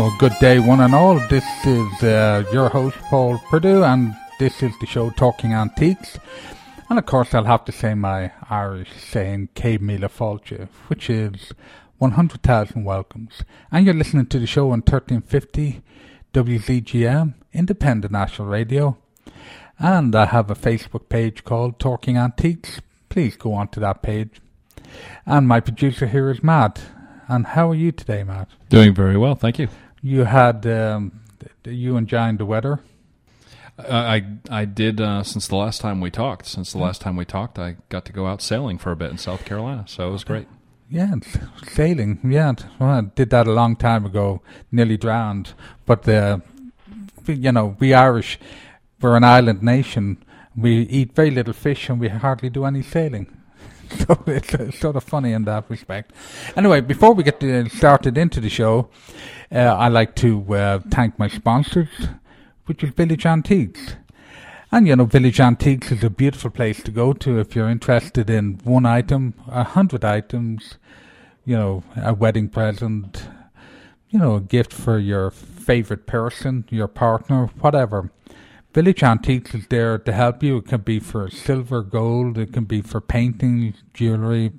Good day, one and all. This is uh, your host, Paul Purdue, and this is the show Talking Antiques. And of course, I'll have to say my Irish saying, Céad Míle Fáilte, which is 100,000 welcomes. And you're listening to the show on 1350 WZGM, Independent National Radio. And I have a Facebook page called Talking Antiques. Please go on to that page. And my producer here is Matt. And how are you today, Matt? Doing very well, thank you. You had um, you enjoying the weather? I I did uh, since the last time we talked. Since the last time we talked, I got to go out sailing for a bit in South Carolina, so it was great. Yeah, sailing. Yeah, well, I did that a long time ago. Nearly drowned, but the you know we Irish, we're an island nation. We eat very little fish and we hardly do any sailing. So it's, sort of funny in that respect. Anyway, before we get started into the show, uh, I like to uh, thank my sponsors, which is Village Antiques. And you know, Village Antiques is a beautiful place to go to if you're interested in one item, a hundred items, you know, a wedding present, you know, a gift for your favorite person, your partner, whatever. Village Antiques is there to help you. It can be for silver, gold, it can be for painting, jewellery,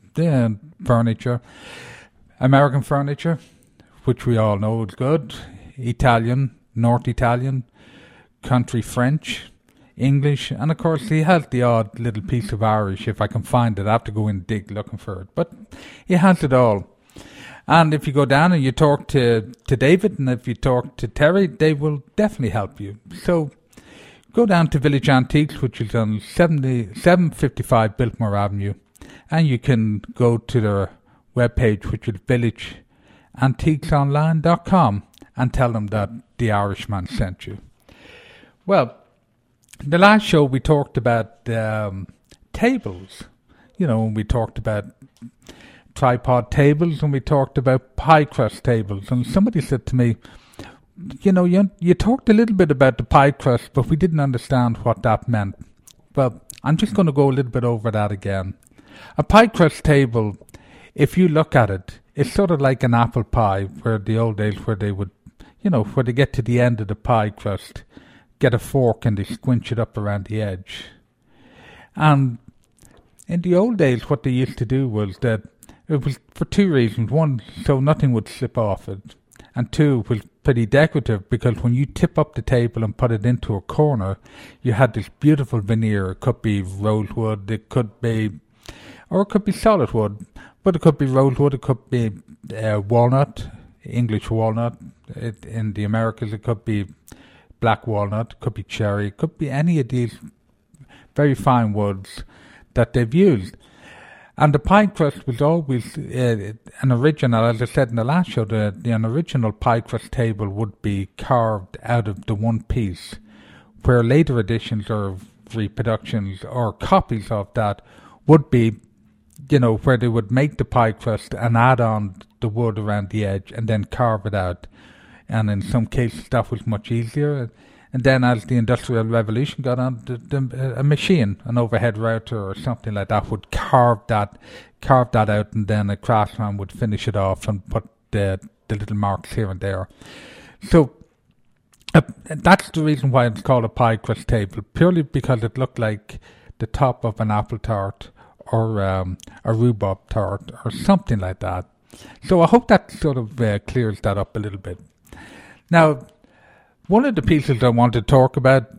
furniture. American furniture, which we all know is good. Italian, North Italian, country French, English, and of course he has the odd little piece of Irish if I can find it. I have to go and dig looking for it. But he has it all. And if you go down and you talk to, to David and if you talk to Terry, they will definitely help you. So Go down to Village Antiques, which is on 70, 755 Biltmore Avenue, and you can go to their webpage, which is villageantiquesonline.com, and tell them that the Irishman sent you. Well, the last show we talked about um, tables. You know, we talked about tripod tables and we talked about pie crust tables. And somebody said to me, you know, you, you talked a little bit about the pie crust, but we didn't understand what that meant. Well, I'm just going to go a little bit over that again. A pie crust table, if you look at it, it's sort of like an apple pie, where the old days where they would, you know, where they get to the end of the pie crust, get a fork and they squinch it up around the edge. And in the old days, what they used to do was that it was for two reasons. One, so nothing would slip off it and two was pretty decorative because when you tip up the table and put it into a corner, you had this beautiful veneer. It could be rosewood, it could be, or it could be solid wood, but it could be rosewood, it could be uh, walnut, English walnut. It, in the Americas, it could be black walnut, it could be cherry, it could be any of these very fine woods that they've used. And the pie crust was always uh, an original, as I said in the last show, the, the, an original pie crust table would be carved out of the one piece, where later editions or reproductions or copies of that would be, you know, where they would make the pie crust and add on the wood around the edge and then carve it out. And in some cases, that was much easier. And then, as the Industrial Revolution got on, the, the, a machine, an overhead router or something like that, would carve that, carve that out, and then a craftsman would finish it off and put the the little marks here and there. So uh, that's the reason why it's called a pie crust table, purely because it looked like the top of an apple tart or um, a rhubarb tart or something like that. So I hope that sort of uh, clears that up a little bit. Now, one of the pieces I want to talk about,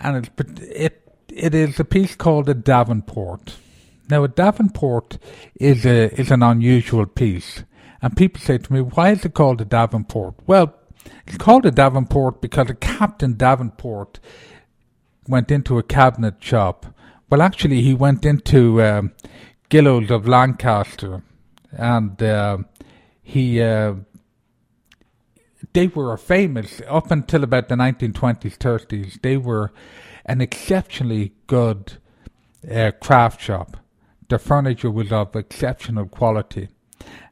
and it, it, it is a piece called a Davenport. Now, a Davenport is a is an unusual piece, and people say to me, "Why is it called a Davenport?" Well, it's called a Davenport because a Captain Davenport went into a cabinet shop. Well, actually, he went into um, Gillows of Lancaster, and uh, he uh, they were famous up until about the 1920s, 30s. They were an exceptionally good uh, craft shop. The furniture was of exceptional quality.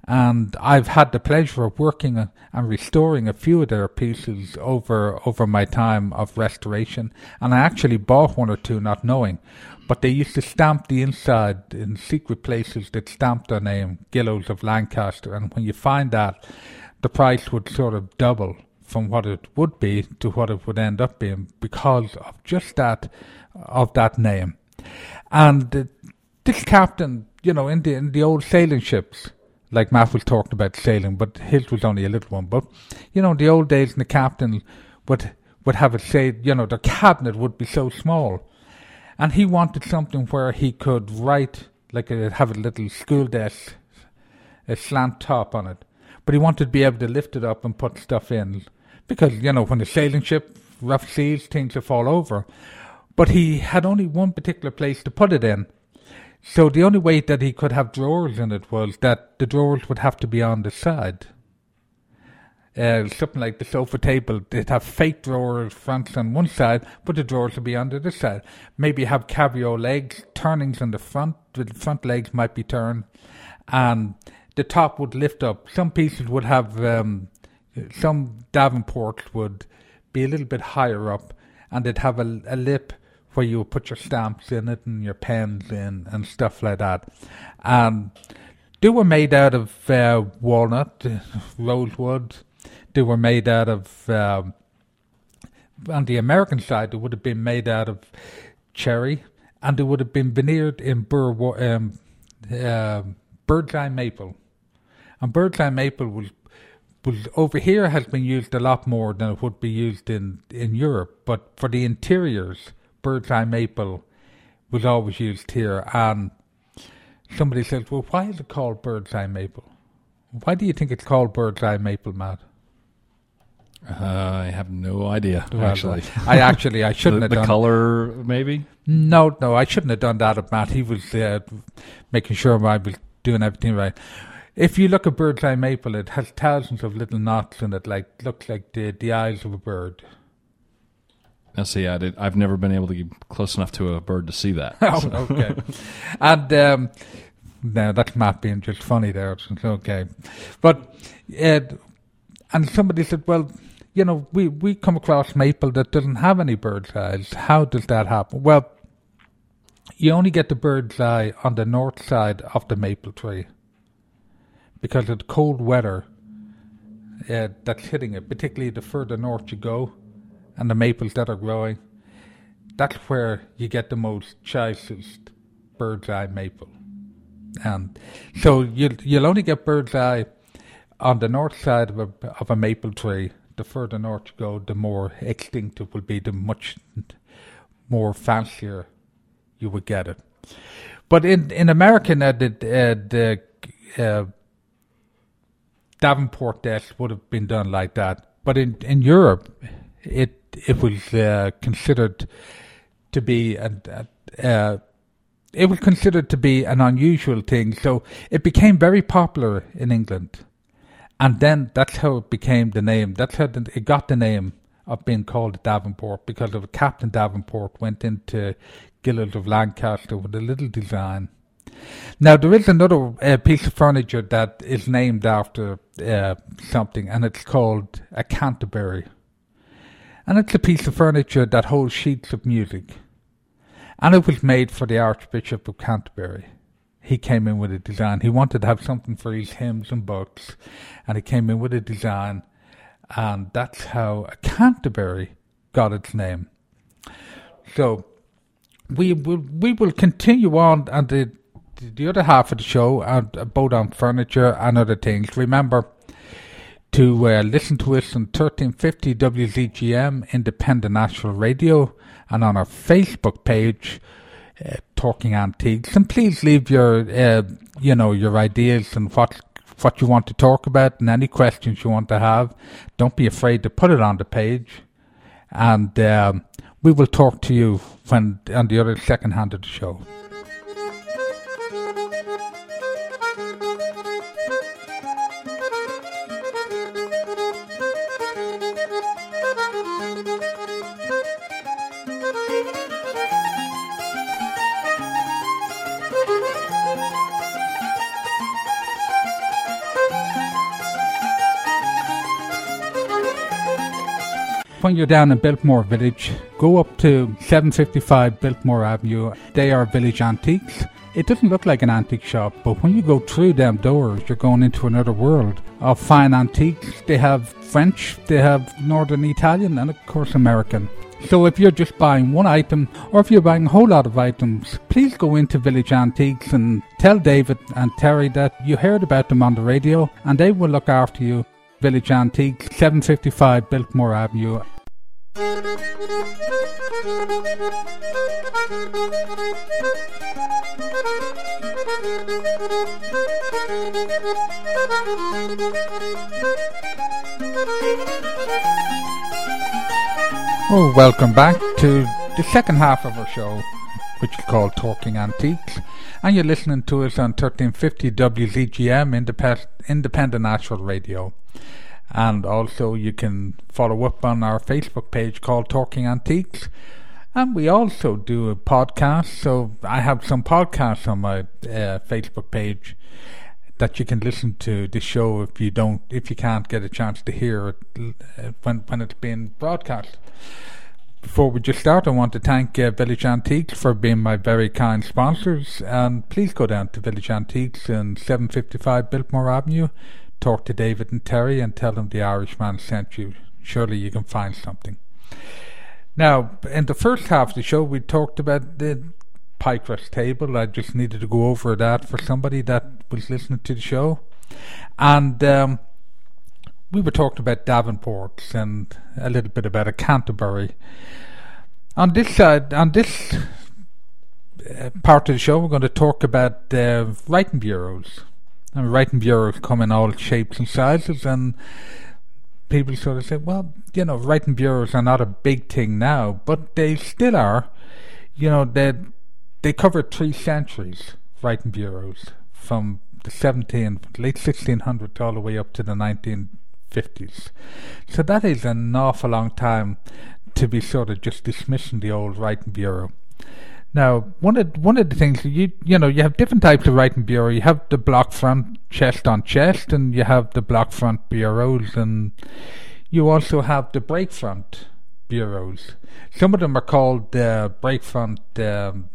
And I've had the pleasure of working and restoring a few of their pieces over over my time of restoration. And I actually bought one or two, not knowing. But they used to stamp the inside in secret places that stamped their name, Gillows of Lancaster. And when you find that, the price would sort of double from what it would be to what it would end up being because of just that of that name. And uh, this captain, you know, in the in the old sailing ships, like Matt was talking about sailing, but his was only a little one. But you know, the old days, and the captain would would have it say, you know, the cabinet would be so small, and he wanted something where he could write, like a, have a little school desk, a slant top on it, but he wanted to be able to lift it up and put stuff in, because you know, when a sailing ship, rough seas, things will fall over. But he had only one particular place to put it in. So the only way that he could have drawers in it was that the drawers would have to be on the side. Uh, something like the sofa table, they'd have fake drawers fronts on one side, but the drawers would be on the other side. Maybe have cabriole legs, turnings on the front, the front legs might be turned, and the top would lift up. Some pieces would have, um, some Davenports would be a little bit higher up, and they'd have a, a lip where you would put your stamps in it and your pens in and stuff like that. And they were made out of uh, walnut, rosewood. They were made out of, um, on the American side, they would have been made out of cherry and they would have been veneered in bur- um, uh, maple. And bird's eye maple was was over here has been used a lot more than it would be used in, in Europe. But for the interiors, bird's eye maple was always used here. And somebody says, well, why is it called bird's eye maple? Why do you think it's called bird's eye maple, Matt? Uh, I have no idea. Actually, I actually I shouldn't the, have done the color maybe. No, no, I shouldn't have done that. At Matt, he was uh, making sure I was doing everything right. If you look at bird's eye maple, it has thousands of little knots in it, like looks like the the eyes of a bird. Now, see, I did, I've never been able to get close enough to a bird to see that. oh, okay. and um, no, that's Matt being just funny there. It's okay, but uh, and somebody said, well, you know, we we come across maple that doesn't have any bird's eyes. How does that happen? Well, you only get the bird's eye on the north side of the maple tree because of the cold weather uh, that's hitting it, particularly the further north you go and the maples that are growing. That's where you get the most choicest bird's eye maple. And so you'll, you'll only get bird's eye on the north side of a, of a maple tree. The further north you go, the more extinct it will be, the much more fancier you would get it. But in, in America, uh, the, uh, the uh, Davenport desk would have been done like that. But in, in Europe, it it was uh, considered to be a, uh, it was considered to be an unusual thing. So it became very popular in England, and then that's how it became the name. That's how it got the name of being called Davenport because of Captain Davenport went into Gillows of Lancaster with a little design. Now there is another uh, piece of furniture that is named after uh, something, and it's called a Canterbury and it's a piece of furniture that holds sheets of music. And it was made for the Archbishop of Canterbury. He came in with a design. He wanted to have something for his hymns and books, and he came in with a design, and that's how a Canterbury got its name. So we will we will continue on and the the other half of the show about on furniture and other things. Remember to uh, listen to us on 1350 WZGM Independent National Radio and on our Facebook page, uh, Talking Antiques. And please leave your, uh, you know, your ideas and what what you want to talk about and any questions you want to have. Don't be afraid to put it on the page, and um, we will talk to you when on the other second hand of the show. When you're down in Biltmore Village, go up to 755 Biltmore Avenue. They are Village Antiques. It doesn't look like an antique shop, but when you go through them doors, you're going into another world of fine antiques. They have French, they have Northern Italian, and of course American. So if you're just buying one item, or if you're buying a whole lot of items, please go into Village Antiques and tell David and Terry that you heard about them on the radio, and they will look after you. Village Antiques, 755 Biltmore Avenue. Oh, welcome back to the second half of our show, which is called Talking Antiques. And you're listening to us on 1350 WZGM Independent, Independent National Radio. And also, you can follow up on our Facebook page called Talking Antiques. And we also do a podcast. So I have some podcasts on my uh, Facebook page that you can listen to the show if you don't, if you can't get a chance to hear it uh, when when it's being broadcast. Before we just start, I want to thank uh, Village Antiques for being my very kind sponsors. And please go down to Village Antiques in 755 Biltmore Avenue talk to David and Terry and tell them the Irishman sent you. Surely you can find something. Now, in the first half of the show, we talked about the pie crust table. I just needed to go over that for somebody that was listening to the show. And um, we were talking about Davenports and a little bit about a Canterbury. On this side, on this uh, part of the show, we're going to talk about uh, writing bureaus. Writing bureaus come in all shapes and sizes, and people sort of say, well, you know, writing bureaus are not a big thing now, but they still are. You know, they they cover three centuries, writing bureaus, from the 17, late 1600s all the way up to the 1950s. So that is an awful long time to be sort of just dismissing the old writing bureau. Now, one of one of the things you you know you have different types of writing bureau. You have the block front chest on chest, and you have the block front bureaus, and you also have the break front bureaus. Some of them are called uh, break front um,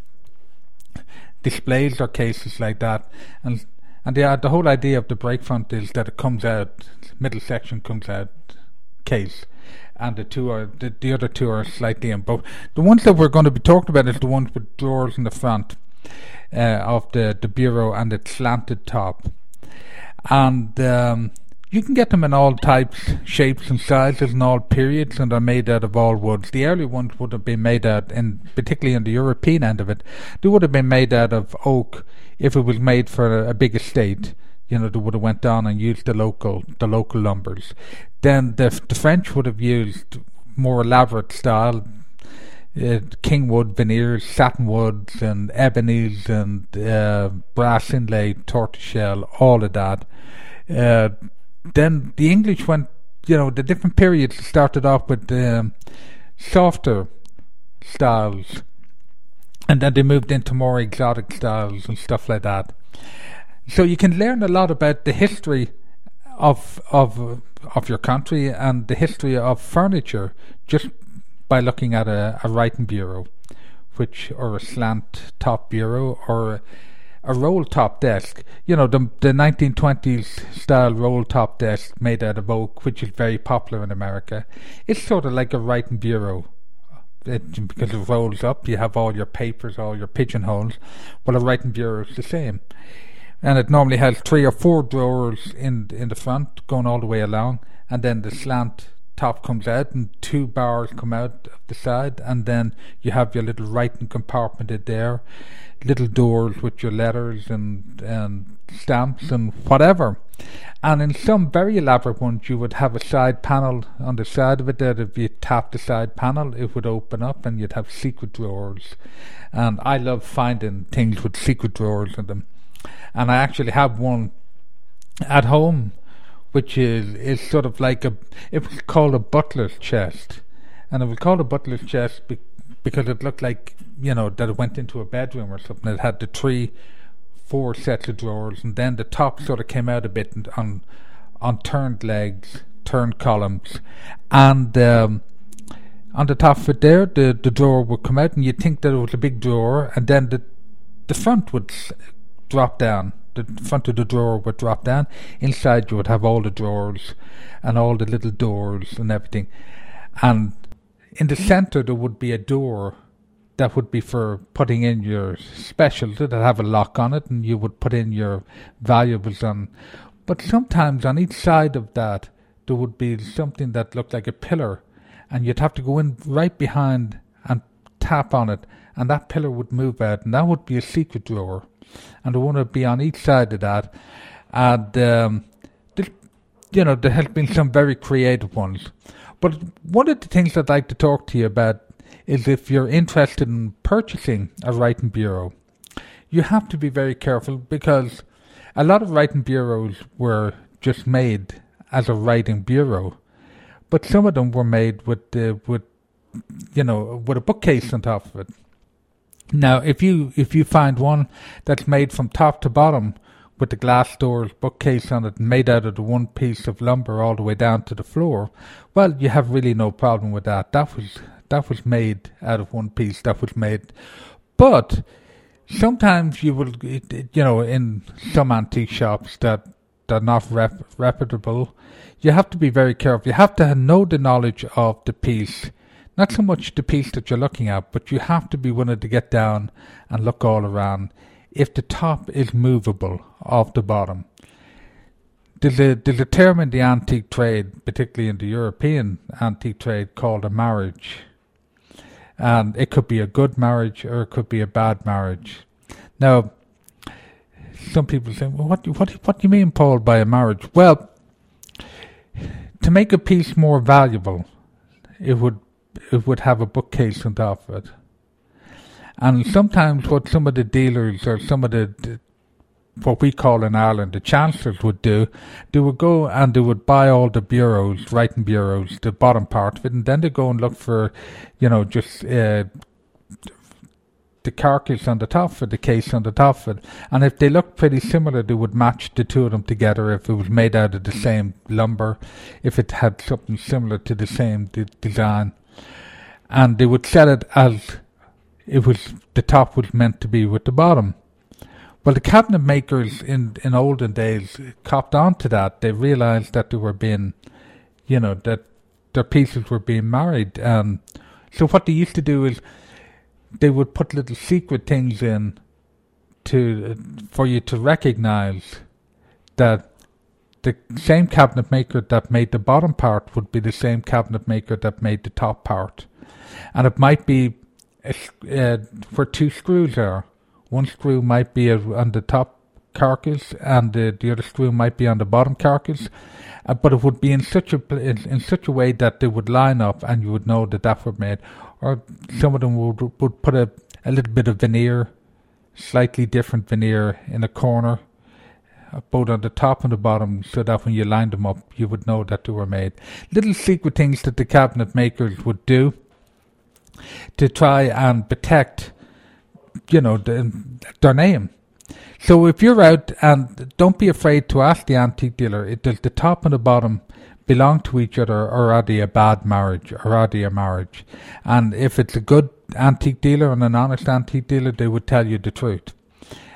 displays or cases like that, and and the the whole idea of the break front is that it comes out middle section comes out case and the two are the, the other two are slightly both. The ones that we're going to be talking about is the ones with drawers in the front uh, of the the bureau and its slanted top, and um, you can get them in all types, shapes, and sizes, and all periods, and are made out of all woods. The early ones would have been made out, in particularly in the European end of it, they would have been made out of oak if it was made for a, a big estate you know, they would have went down and used the local the local lumbers. Then the the French would have used more elaborate style, uh, kingwood veneers, satin woods, and ebonies, and uh, brass inlay, tortoiseshell, all of that. Uh, then the English went, you know, the different periods started off with um, softer styles, and then they moved into more exotic styles and stuff like that. So you can learn a lot about the history of of of your country and the history of furniture just by looking at a, a writing bureau, which or a slant top bureau or a roll top desk. You know, the the 1920s style roll top desk made out of oak, which is very popular in America. It's sort of like a writing bureau. It, because it rolls up, you have all your papers, all your pigeonholes. Well, a writing bureau is the same and it normally has three or four drawers in in the front going all the way along, and then the slant top comes out and two bars come out of the side, and then you have your little writing compartment in there, little doors with your letters and and stamps and whatever. And in some very elaborate ones, you would have a side panel on the side of it that if you tap the side panel, it would open up and you'd have secret drawers. And I love finding things with secret drawers in them and I actually have one at home, which is is sort of like a it was called a butler's chest, and it was called a butler's chest be, because it looked like you know that it went into a bedroom or something. It had the three, four sets of drawers, and then the top sort of came out a bit on on turned legs, turned columns, and. Um, on the top of it there, the, the drawer would come out, and you'd think that it was a big drawer, and then the the front would drop down. The front of the drawer would drop down. Inside, you would have all the drawers and all the little doors and everything. And in the center, there would be a door that would be for putting in your specials that have a lock on it, and you would put in your valuables on. But sometimes on each side of that, there would be something that looked like a pillar, and you'd have to go in right behind and tap on it, and that pillar would move out, and that would be a secret drawer, and I want to be on each side of that, and um, there, you know there has been some very creative ones. But one of the things I'd like to talk to you about is if you're interested in purchasing a writing bureau, you have to be very careful because a lot of writing bureaus were just made as a writing bureau, but some of them were made with uh, with you know with a bookcase on top of it. Now, if you if you find one that's made from top to bottom with the glass doors, bookcase on it, made out of the one piece of lumber all the way down to the floor, well, you have really no problem with that. That was that was made out of one piece. That was made, but sometimes you will, you know, in some antique shops that they're not rep- reputable, you have to be very careful. You have to know the knowledge of the piece, not so much the piece that you're looking at, but you have to be willing to get down and look all around. If the top is movable off the bottom, there's a there's a term in the antique trade, particularly in the European antique trade, called a marriage, and it could be a good marriage or it could be a bad marriage. Now, some people say, well, what, what, what do you mean, Paul, by a marriage? Well, to make a piece more valuable, it would it would have a bookcase on top of it. And sometimes what some of the dealers or some of the, the what we call in Ireland the chancellors would do, they would go and they would buy all the bureaus, writing bureaus, the bottom part of it, and then they go and look for, you know, just uh, the carcass on the top of the case on the top of it. And if they looked pretty similar, they would match the two of them together if it was made out of the same lumber, if it had something similar to the same design. And they would sell it as it was the top was meant to be with the bottom. Well, the cabinet makers in, in olden days copped on to that. They realized that they were being, you know, that their pieces were being married. And so what they used to do is they would put little secret things in to for you to recognize that the same cabinet maker that made the bottom part would be the same cabinet maker that made the top part, and it might be uh, where two screws are. One screw might be on the top carcass, and the, the other screw might be on the bottom carcass. Uh, but it would be in such a in, in such a way that they would line up, and you would know that that were made or some of them would would put a, a little bit of veneer, slightly different veneer in a corner, uh, both on the top and the bottom, so that when you lined them up, you would know that they were made. Little secret things that the cabinet makers would do to try and protect, you know, the, their name. So if you're out and don't be afraid to ask the antique dealer, it does the top and the bottom belong to each other or are they a bad marriage or are they a marriage? And if it's a good antique dealer and an honest antique dealer, they would tell you the truth.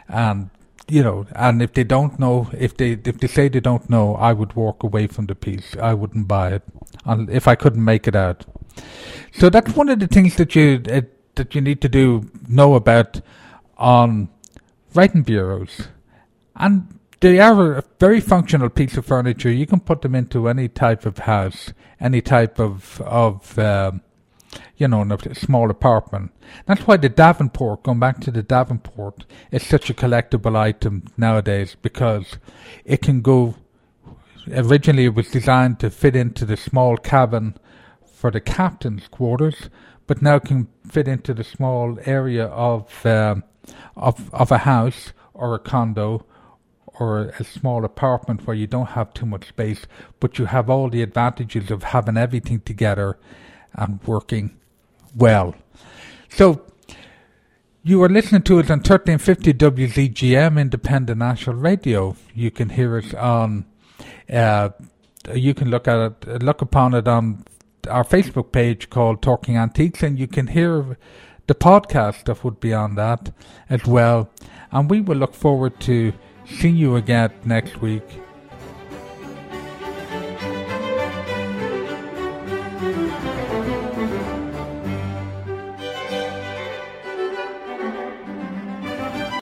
And you know, and if they don't know, if they if they say they don't know, I would walk away from the piece. I wouldn't buy it, and if I couldn't make it out. So that's one of the things that you uh, that you need to do know about on writing bureaus, and they are a very functional piece of furniture. You can put them into any type of house, any type of of um, you know, in a small apartment. That's why the Davenport, going back to the Davenport, is such a collectible item nowadays because it can go. Originally, it was designed to fit into the small cabin for the captain's quarters, but now can fit into the small area of um, of of a house or a condo or a small apartment where you don't have too much space, but you have all the advantages of having everything together and working well. So, you are listening to it on 1350 WZGM Independent National Radio. You can hear it on, uh, you can look at it, look upon it on our Facebook page called Talking Antiques, and you can hear the podcast stuff would be on that as well. And we will look forward to seeing you again next week